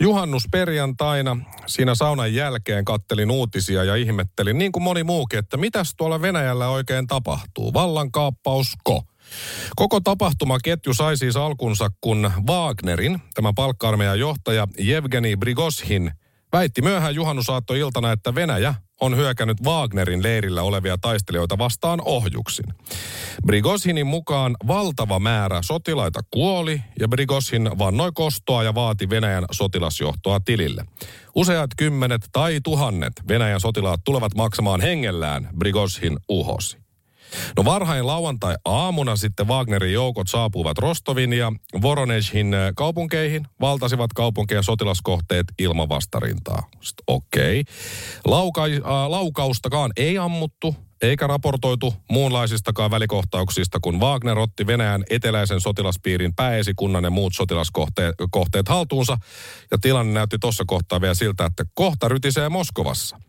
Juhannusperjantaina siinä saunan jälkeen kattelin uutisia ja ihmettelin, niin kuin moni muukin, että mitäs tuolla Venäjällä oikein tapahtuu. Vallankaappausko? Koko tapahtumaketju sai siis alkunsa, kun Wagnerin, tämä palkka johtaja Evgeni Brigoshin, väitti myöhään juhannusaattoiltana, että Venäjä on hyökännyt Wagnerin leirillä olevia taistelijoita vastaan ohjuksin. Brigosinin mukaan valtava määrä sotilaita kuoli ja Brigosin vannoi kostoa ja vaati Venäjän sotilasjohtoa tilille. Useat kymmenet tai tuhannet Venäjän sotilaat tulevat maksamaan hengellään, Brigosin uhosi. No varhain lauantai-aamuna sitten Wagnerin joukot saapuivat Rostovin ja Voronezhin äh, kaupunkeihin, valtasivat kaupunkien sotilaskohteet ilman vastarintaa. Okei. Okay. Lauka, äh, laukaustakaan ei ammuttu, eikä raportoitu muunlaisistakaan välikohtauksista, kun Wagner otti Venäjän eteläisen sotilaspiirin pääesikunnan ja muut sotilaskohteet kohteet haltuunsa. Ja tilanne näytti tuossa kohtaa vielä siltä, että kohta rytisee Moskovassa.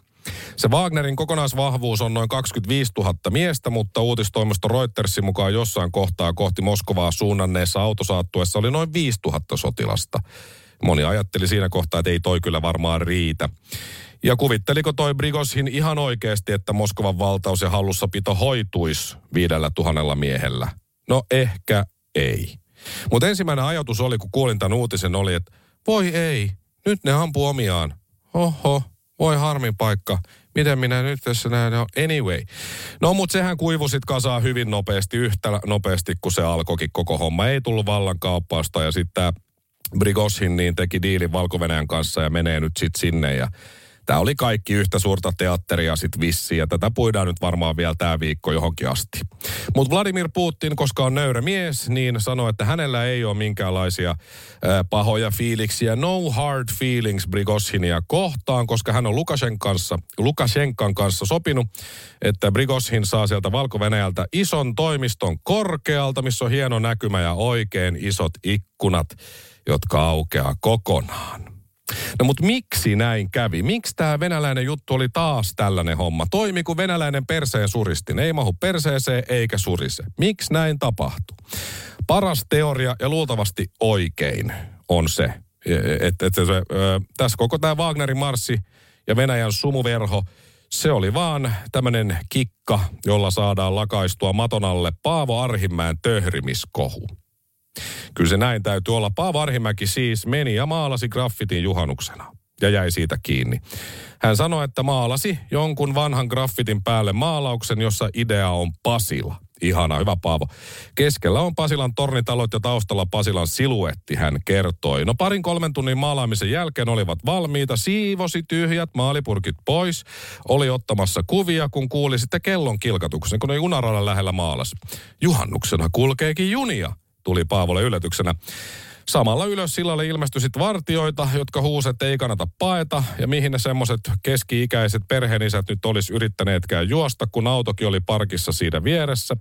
Se Wagnerin kokonaisvahvuus on noin 25 000 miestä, mutta uutistoimisto Reutersin mukaan jossain kohtaa kohti Moskovaa suunnanneessa autosaattuessa oli noin 5 000 sotilasta. Moni ajatteli siinä kohtaa, että ei toi kyllä varmaan riitä. Ja kuvitteliko toi Brigoshin ihan oikeasti, että Moskovan valtaus ja hallussapito hoituisi viidellä tuhannella miehellä? No ehkä ei. Mutta ensimmäinen ajatus oli, kun kuulin tämän uutisen, oli, että voi ei, nyt ne ampuu omiaan. Oho, voi harmin paikka. Miten minä nyt tässä näen? No, anyway. No, mutta sehän kuivui sitten kasaan hyvin nopeasti, yhtä nopeasti, kun se alkoikin koko homma. Ei tullut vallankaappausta ja sitten Brigoshin niin teki diilin valko kanssa ja menee nyt sitten sinne ja Tämä oli kaikki yhtä suurta teatteria sit vissiin, ja tätä puidaan nyt varmaan vielä tämä viikko johonkin asti. Mutta Vladimir Putin, koska on nöyrä mies, niin sanoi, että hänellä ei ole minkäänlaisia äh, pahoja fiiliksiä, no hard feelings Brigoshinia kohtaan, koska hän on Lukashenkan kanssa, Lukashenkan kanssa sopinut, että Brigoshin saa sieltä valko ison toimiston korkealta, missä on hieno näkymä ja oikein isot ikkunat, jotka aukeaa kokonaan. No mutta miksi näin kävi? Miksi tämä venäläinen juttu oli taas tällainen homma? Toimi kuin venäläinen perseen suristin. Ei mahu perseeseen eikä surise. Miksi näin tapahtui? Paras teoria ja luultavasti oikein on se, että et, et, tässä koko tämä Wagnerin marssi ja Venäjän sumuverho, se oli vaan tämmöinen kikka, jolla saadaan lakaistua maton alle Paavo Arhimäen töhrimiskohu. Kyllä se näin täytyy olla. Paavo Arhimäki siis meni ja maalasi graffitin juhannuksena ja jäi siitä kiinni. Hän sanoi, että maalasi jonkun vanhan graffitin päälle maalauksen, jossa idea on Pasila. Ihana, hyvä Paavo. Keskellä on Pasilan tornitalot ja taustalla Pasilan siluetti, hän kertoi. No parin kolmen tunnin maalaamisen jälkeen olivat valmiita, siivosi tyhjät maalipurkit pois, oli ottamassa kuvia, kun kuuli sitten kellon kilkatuksen, kun ne junaralla lähellä maalas. Juhannuksena kulkeekin junia, tuli Paavolle yllätyksenä. Samalla ylös sillalle ilmestyi sitten vartioita, jotka huusivat, että ei kannata paeta. Ja mihin ne semmoiset keski-ikäiset perheenisät nyt olisi yrittäneetkään juosta, kun autokin oli parkissa siinä vieressä.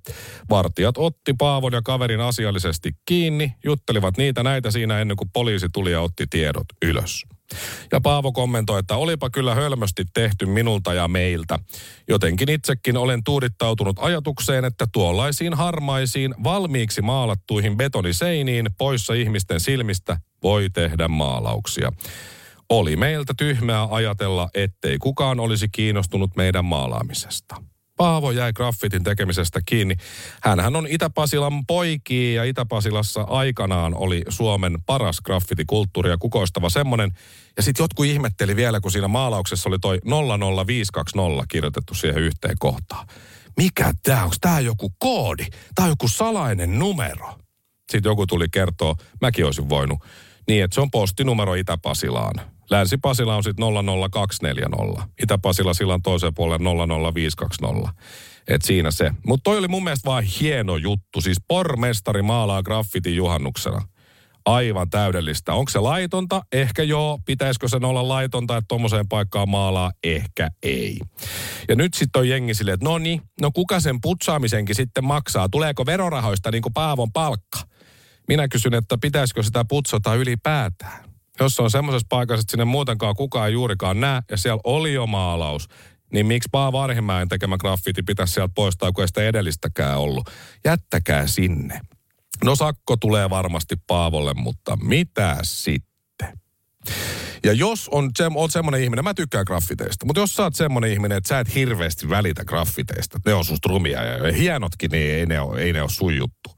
Vartijat otti Paavon ja kaverin asiallisesti kiinni, juttelivat niitä näitä siinä ennen kuin poliisi tuli ja otti tiedot ylös. Ja Paavo kommentoi, että olipa kyllä hölmösti tehty minulta ja meiltä. Jotenkin itsekin olen tuudittautunut ajatukseen, että tuollaisiin harmaisiin, valmiiksi maalattuihin betoniseiniin poissa ihmisten silmistä voi tehdä maalauksia. Oli meiltä tyhmää ajatella, ettei kukaan olisi kiinnostunut meidän maalaamisesta. Paavo jäi graffitin tekemisestä kiinni. Hänhän on Itä-Pasilan poikia ja Itä-Pasilassa aikanaan oli Suomen paras graffitikulttuuri ja kukoistava semmoinen. Ja sitten jotkut ihmetteli vielä, kun siinä maalauksessa oli toi 00520 kirjoitettu siihen yhteen kohtaan. Mikä tämä Onko tämä joku koodi? Tämä on joku salainen numero. Sitten joku tuli kertoa, mäkin olisin voinut. Niin, että se on postinumero Itä-Pasilaan. Länsi-Pasila on sitten 00240. Itä-Pasila sillan toiseen puolelle 00520. Et siinä se. Mutta toi oli mun mielestä vaan hieno juttu. Siis pormestari maalaa graffitin juhannuksena. aivan täydellistä. Onko se laitonta? Ehkä joo. Pitäisikö sen olla laitonta, että tuommoiseen paikkaan maalaa? Ehkä ei. Ja nyt sitten on jengi silleen, että no niin, no kuka sen putsaamisenkin sitten maksaa? Tuleeko verorahoista niin kuin Paavon palkka? Minä kysyn, että pitäisikö sitä putsata ylipäätään? Jos se on semmoisessa paikassa, että sinne muutenkaan kukaan ei juurikaan näe, ja siellä oli jo maalaus, niin miksi Paavo Arhimäen tekemä graffiti pitäisi sieltä poistaa, kun ei sitä edellistäkään ollut? Jättäkää sinne. No sakko tulee varmasti Paavolle, mutta mitä sitten? Ja jos on, oot semmoinen ihminen, mä tykkään graffiteista, mutta jos sä oot semmoinen ihminen, että sä et hirveästi välitä graffiteista, ne on susta rumia ja hienotkin, niin ei ne ole, ei ne ole sun juttu.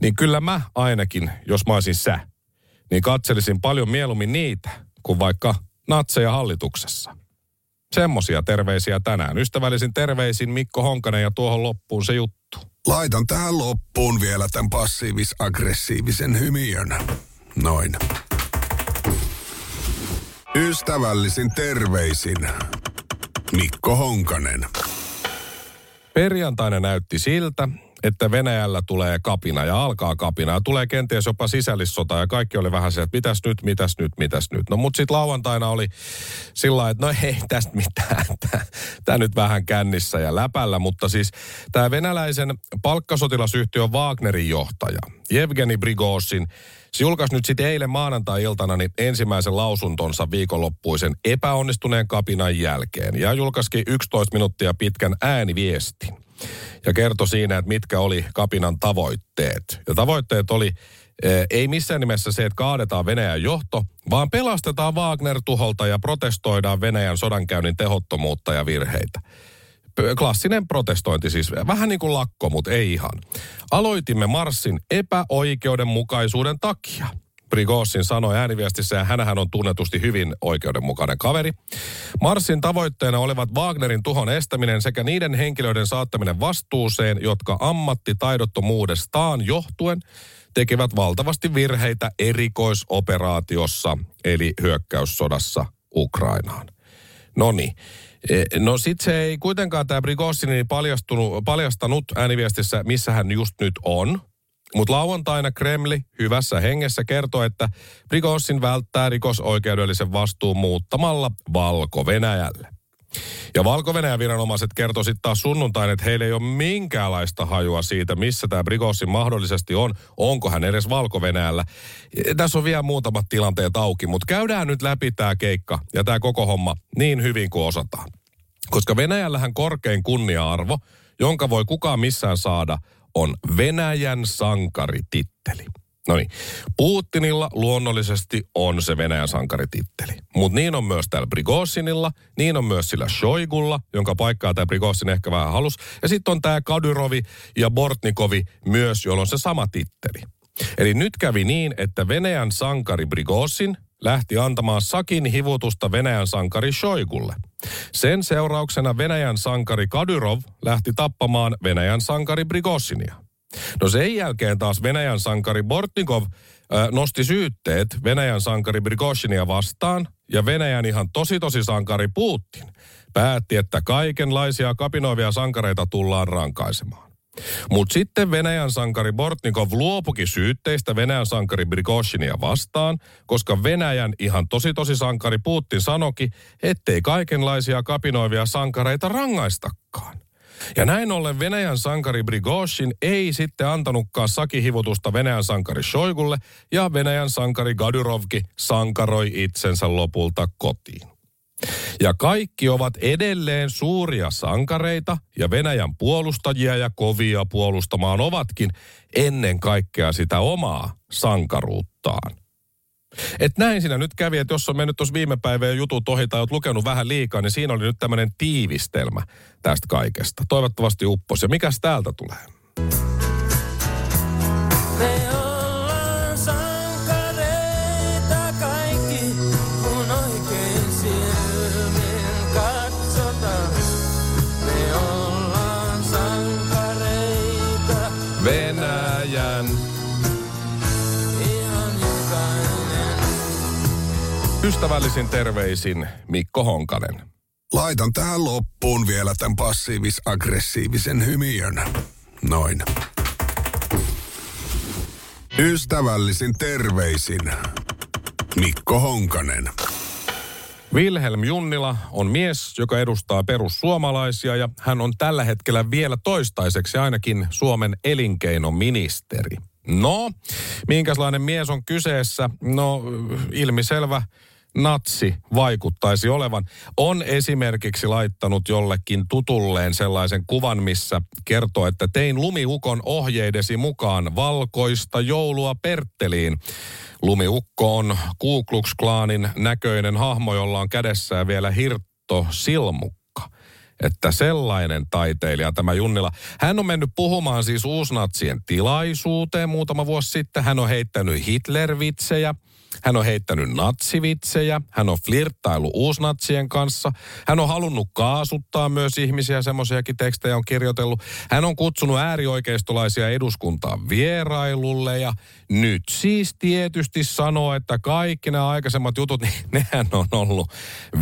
Niin kyllä mä ainakin, jos mä olisin sä, niin katselisin paljon mieluummin niitä kuin vaikka natseja hallituksessa. Semmosia terveisiä tänään. Ystävällisin terveisin Mikko Honkanen ja tuohon loppuun se juttu. Laitan tähän loppuun vielä tämän passiivis-aggressiivisen hymiön. Noin. Ystävällisin terveisin Mikko Honkanen. Perjantaina näytti siltä, että Venäjällä tulee kapina ja alkaa kapina ja tulee kenties jopa sisällissota ja kaikki oli vähän se, että mitäs nyt, mitäs nyt, mitäs nyt. No mutta sitten lauantaina oli sillä että no ei tästä mitään, tämä nyt vähän kännissä ja läpällä, mutta siis tämä venäläisen palkkasotilasyhtiön Wagnerin johtaja, Evgeni Brigosin, se julkaisi nyt sitten eilen maanantai-iltana niin ensimmäisen lausuntonsa viikonloppuisen epäonnistuneen kapinan jälkeen ja julkaisikin 11 minuuttia pitkän ääniviestin ja kertoi siinä, että mitkä oli kapinan tavoitteet. Ja tavoitteet oli eh, ei missään nimessä se, että kaadetaan Venäjän johto, vaan pelastetaan Wagner-tuholta ja protestoidaan Venäjän sodankäynnin tehottomuutta ja virheitä. Klassinen protestointi siis, vähän niin kuin lakko, mutta ei ihan. Aloitimme marssin epäoikeudenmukaisuuden takia – Prigozhin sanoi ääniviestissä, ja hänhän on tunnetusti hyvin oikeudenmukainen kaveri. Marssin tavoitteena olivat Wagnerin tuhon estäminen sekä niiden henkilöiden saattaminen vastuuseen, jotka ammattitaidottomuudestaan johtuen tekevät valtavasti virheitä erikoisoperaatiossa, eli hyökkäyssodassa Ukrainaan. No niin. E, no sit se ei kuitenkaan tämä Brigossin paljastanut ääniviestissä, missä hän just nyt on – mutta lauantaina Kremli hyvässä hengessä kertoi, että Prigozhin välttää rikosoikeudellisen vastuun muuttamalla Valko-Venäjälle. Ja valko viranomaiset kertoi sitten taas sunnuntain, että heillä ei ole minkäänlaista hajua siitä, missä tämä Brigossin mahdollisesti on. Onko hän edes valko. Tässä on vielä muutamat tilanteet auki, mutta käydään nyt läpi tämä keikka ja tämä koko homma niin hyvin kuin osataan. Koska Venäjällähän korkein kunnia-arvo, jonka voi kukaan missään saada, on Venäjän sankarititteli. No niin, Putinilla luonnollisesti on se Venäjän sankarititteli. Mutta niin on myös täällä Brigosinilla, niin on myös sillä Shoigulla, jonka paikkaa tämä Brigosin ehkä vähän halus. Ja sitten on tämä Kadyrovi ja Bortnikovi myös, jolla on se sama titteli. Eli nyt kävi niin, että Venäjän sankari Brigosin lähti antamaan sakin hivutusta Venäjän sankari Shoigulle. Sen seurauksena Venäjän sankari Kadyrov lähti tappamaan Venäjän sankari Brigosinia. No sen jälkeen taas Venäjän sankari Bortnikov nosti syytteet Venäjän sankari Brigosinia vastaan ja Venäjän ihan tosi tosi sankari Putin päätti, että kaikenlaisia kapinoivia sankareita tullaan rankaisemaan. Mutta sitten Venäjän sankari Bortnikov luopuki syytteistä Venäjän sankari Brigoshinia vastaan, koska Venäjän ihan tosi tosi sankari Putin sanoki, ettei kaikenlaisia kapinoivia sankareita rangaistakaan. Ja näin ollen Venäjän sankari Brigoshin ei sitten antanutkaan sakihivutusta Venäjän sankari Shoigulle ja Venäjän sankari Gadyrovki sankaroi itsensä lopulta kotiin. Ja kaikki ovat edelleen suuria sankareita ja Venäjän puolustajia ja kovia puolustamaan ovatkin ennen kaikkea sitä omaa sankaruuttaan. Et näin siinä nyt kävi, että jos on mennyt tuossa viime päivän jutut ohi tai olet lukenut vähän liikaa, niin siinä oli nyt tämmöinen tiivistelmä tästä kaikesta. Toivottavasti uppos. Ja mikäs täältä tulee? Ystävällisin terveisin Mikko Honkanen. Laitan tähän loppuun vielä tämän passiivis-aggressiivisen hymiön. Noin. Ystävällisin terveisin Mikko Honkanen. Wilhelm Junnila on mies, joka edustaa perussuomalaisia ja hän on tällä hetkellä vielä toistaiseksi ainakin Suomen elinkeinoministeri. No, minkälainen mies on kyseessä? No, ilmiselvä natsi vaikuttaisi olevan, on esimerkiksi laittanut jollekin tutulleen sellaisen kuvan, missä kertoo, että tein lumiukon ohjeidesi mukaan valkoista joulua Pertteliin. Lumiukko on Ku Klux Klanin näköinen hahmo, jolla on kädessään vielä hirtto silmukka että sellainen taiteilija tämä Junnila. Hän on mennyt puhumaan siis uusnatsien tilaisuuteen muutama vuosi sitten. Hän on heittänyt Hitler-vitsejä. Hän on heittänyt natsivitsejä, hän on flirttailu uusnatsien kanssa, hän on halunnut kaasuttaa myös ihmisiä, semmoisiakin tekstejä on kirjoitellut. Hän on kutsunut äärioikeistolaisia eduskuntaan vierailulle ja nyt siis tietysti sanoo, että kaikki nämä aikaisemmat jutut, niin nehän on ollut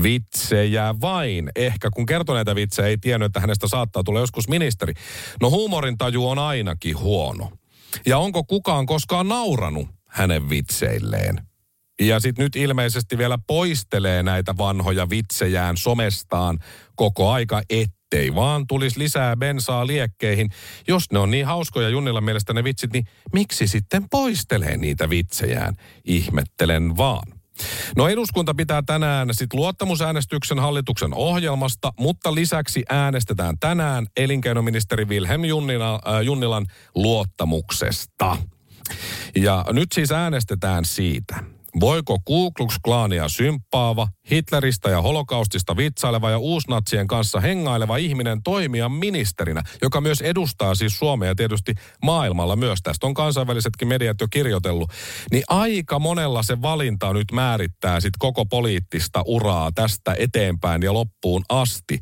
vitsejä vain. Ehkä kun kertoo näitä vitsejä, ei tiennyt, että hänestä saattaa tulla joskus ministeri. No huumorintaju on ainakin huono. Ja onko kukaan koskaan nauranut hänen vitseilleen? Ja sitten nyt ilmeisesti vielä poistelee näitä vanhoja vitsejään somestaan koko aika, ettei vaan tulisi lisää bensaa liekkeihin. Jos ne on niin hauskoja Junnilla mielestä ne vitsit, niin miksi sitten poistelee niitä vitsejään? Ihmettelen vaan. No eduskunta pitää tänään sitten luottamusäänestyksen hallituksen ohjelmasta, mutta lisäksi äänestetään tänään elinkeinoministeri Wilhelm Junnila, äh, Junnilan luottamuksesta. Ja nyt siis äänestetään siitä, Voiko Ku Klux Klania symppaava, Hitleristä ja holokaustista vitsaileva ja uusnatsien kanssa hengaileva ihminen toimia ministerinä, joka myös edustaa siis Suomea ja tietysti maailmalla myös. Tästä on kansainvälisetkin mediat jo kirjoitellut. Niin aika monella se valinta nyt määrittää sitten koko poliittista uraa tästä eteenpäin ja loppuun asti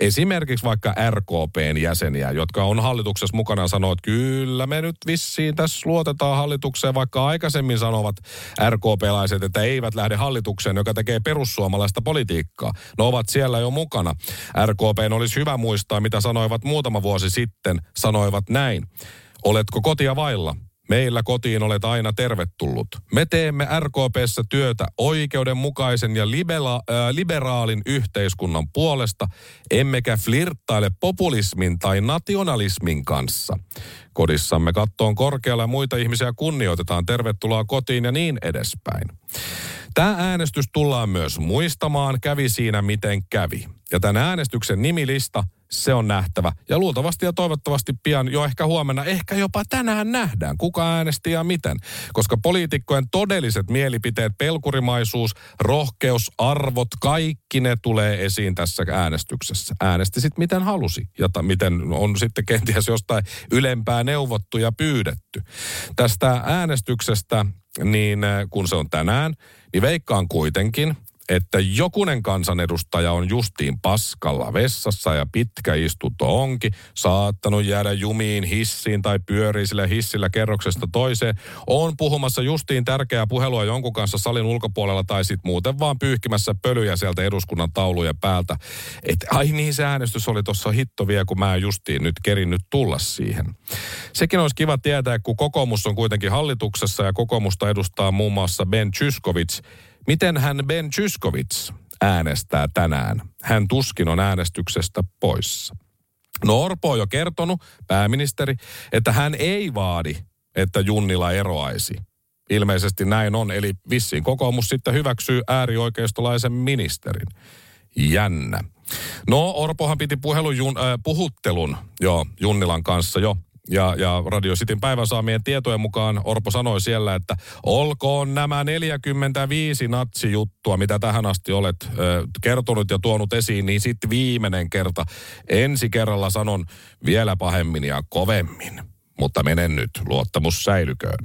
esimerkiksi vaikka RKPn jäseniä, jotka on hallituksessa mukana sanoo, että kyllä me nyt vissiin tässä luotetaan hallitukseen, vaikka aikaisemmin sanovat RKP-laiset, että eivät lähde hallitukseen, joka tekee perussuomalaista politiikkaa. No ovat siellä jo mukana. RKPn olisi hyvä muistaa, mitä sanoivat muutama vuosi sitten. Sanoivat näin. Oletko kotia vailla? Meillä kotiin olet aina tervetullut. Me teemme RKPssä työtä oikeudenmukaisen ja libera- äh, liberaalin yhteiskunnan puolesta, emmekä flirttaile populismin tai nationalismin kanssa. Kodissamme kattoon korkealla ja muita ihmisiä kunnioitetaan. Tervetuloa kotiin ja niin edespäin. Tämä äänestys tullaan myös muistamaan, kävi siinä miten kävi. Ja tämän äänestyksen nimilista – se on nähtävä. Ja luultavasti ja toivottavasti pian jo ehkä huomenna, ehkä jopa tänään nähdään, kuka äänesti ja miten. Koska poliitikkojen todelliset mielipiteet, pelkurimaisuus, rohkeus, arvot, kaikki ne tulee esiin tässä äänestyksessä. Äänesti sitten miten halusi ja ta, miten on sitten kenties jostain ylempää neuvottu ja pyydetty. Tästä äänestyksestä, niin äh, kun se on tänään, niin veikkaan kuitenkin, että jokunen kansanedustaja on justiin paskalla vessassa ja pitkä istunto onkin, saattanut jäädä jumiin hissiin tai pyörii sillä hissillä kerroksesta toiseen, on puhumassa justiin tärkeää puhelua jonkun kanssa salin ulkopuolella tai sitten muuten vaan pyyhkimässä pölyjä sieltä eduskunnan taulujen päältä. Että ai niin se äänestys oli tuossa hitto vielä, kun mä justiin nyt kerinnyt tulla siihen. Sekin olisi kiva tietää, kun kokoomus on kuitenkin hallituksessa ja kokoomusta edustaa muun muassa Ben Chyskovits, Miten hän Ben Chyskovits äänestää tänään? Hän tuskin on äänestyksestä poissa. No Orpo on jo kertonut, pääministeri, että hän ei vaadi, että Junnila eroaisi. Ilmeisesti näin on, eli vissiin kokoomus sitten hyväksyy äärioikeistolaisen ministerin. Jännä. No Orpohan piti puhelun, äh, puhuttelun jo Junnilan kanssa jo ja, ja Radio Cityn päivän saamien tietojen mukaan Orpo sanoi siellä, että olkoon nämä 45 natsijuttua, mitä tähän asti olet ö, kertonut ja tuonut esiin, niin sitten viimeinen kerta. Ensi kerralla sanon vielä pahemmin ja kovemmin. Mutta menen nyt, luottamus säilyköön.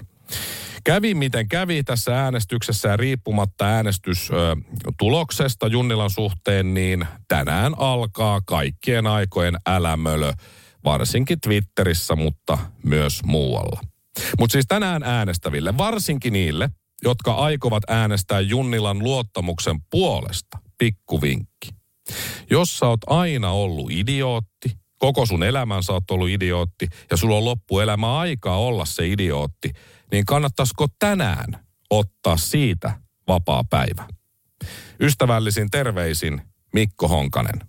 Kävi miten kävi tässä äänestyksessä ja riippumatta äänestystuloksesta Junnilan suhteen, niin tänään alkaa kaikkien aikojen älämölö varsinkin Twitterissä, mutta myös muualla. Mutta siis tänään äänestäville, varsinkin niille, jotka aikovat äänestää Junnilan luottamuksen puolesta, pikkuvinkki. Jos sä oot aina ollut idiootti, koko sun elämän sä oot ollut idiootti, ja sulla on loppuelämä aikaa olla se idiootti, niin kannattaisiko tänään ottaa siitä vapaa päivä? Ystävällisin terveisin Mikko Honkanen.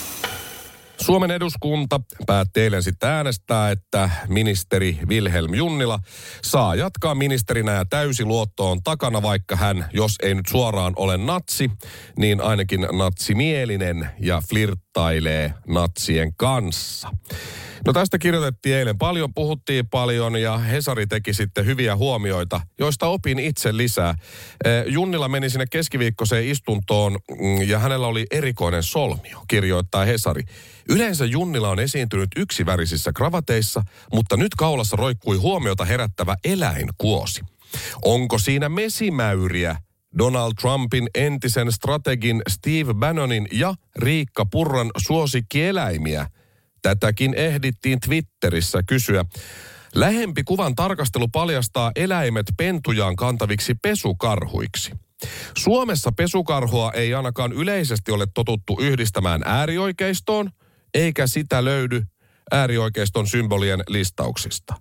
Suomen eduskunta päätti eilen sitten äänestää, että ministeri Wilhelm Junnila saa jatkaa ministerinä ja täysi luotto on takana, vaikka hän, jos ei nyt suoraan ole natsi, niin ainakin natsimielinen ja flirttailee natsien kanssa. No tästä kirjoitettiin eilen paljon, puhuttiin paljon ja Hesari teki sitten hyviä huomioita, joista opin itse lisää. Eh, Junnilla meni sinne keskiviikkoiseen istuntoon mm, ja hänellä oli erikoinen solmio, kirjoittaa Hesari. Yleensä Junnilla on esiintynyt yksivärisissä kravateissa, mutta nyt kaulassa roikkui huomiota herättävä eläinkuosi. Onko siinä mesimäyriä, Donald Trumpin entisen strategin Steve Bannonin ja Riikka Purran suosikkieläimiä – Tätäkin ehdittiin Twitterissä kysyä. Lähempi kuvan tarkastelu paljastaa eläimet pentujaan kantaviksi pesukarhuiksi. Suomessa pesukarhua ei ainakaan yleisesti ole totuttu yhdistämään äärioikeistoon, eikä sitä löydy äärioikeiston symbolien listauksista.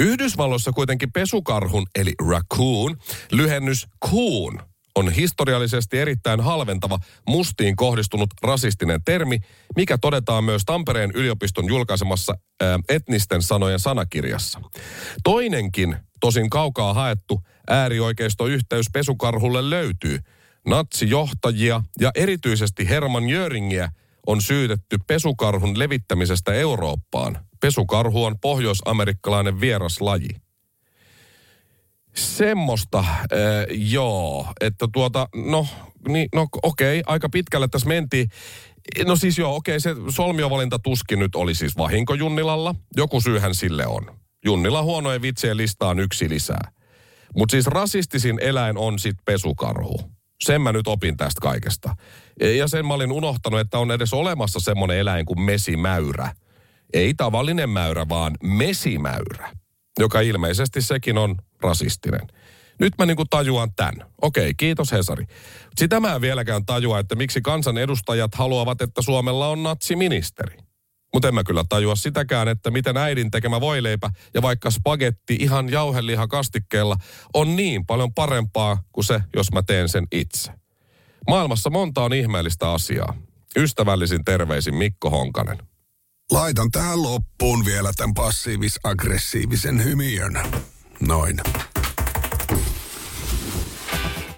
Yhdysvalloissa kuitenkin pesukarhun, eli raccoon, lyhennys coon on historiallisesti erittäin halventava mustiin kohdistunut rasistinen termi, mikä todetaan myös Tampereen yliopiston julkaisemassa ää, etnisten sanojen sanakirjassa. Toinenkin, tosin kaukaa haettu, äärioikeistoyhteys pesukarhulle löytyy. Natsijohtajia ja erityisesti Herman Jöringiä on syytetty pesukarhun levittämisestä Eurooppaan. Pesukarhu on pohjoisamerikkalainen vieraslaji semmoista, äh, joo, että tuota, no, niin, no okei, okay, aika pitkälle tässä mentiin. No siis joo, okei, okay, se solmiovalinta tuskin nyt oli siis vahinko Junnilalla. Joku syyhän sille on. Junnila huonojen vitsien listaan yksi lisää. Mutta siis rasistisin eläin on sit pesukarhu. Sen mä nyt opin tästä kaikesta. Ja sen mä olin unohtanut, että on edes olemassa semmoinen eläin kuin mesimäyrä. Ei tavallinen mäyrä, vaan mesimäyrä joka ilmeisesti sekin on rasistinen. Nyt mä niinku tajuan tämän. Okei, kiitos Hesari. Sitä mä en vieläkään tajua, että miksi kansanedustajat haluavat, että Suomella on natsiministeri. Mutta en mä kyllä tajua sitäkään, että miten äidin tekemä voileipä ja vaikka spagetti ihan jauheliha kastikkeella on niin paljon parempaa kuin se, jos mä teen sen itse. Maailmassa monta on ihmeellistä asiaa. Ystävällisin terveisin Mikko Honkanen. Laitan tähän loppuun vielä tämän passiivis-aggressiivisen hymiön. Noin.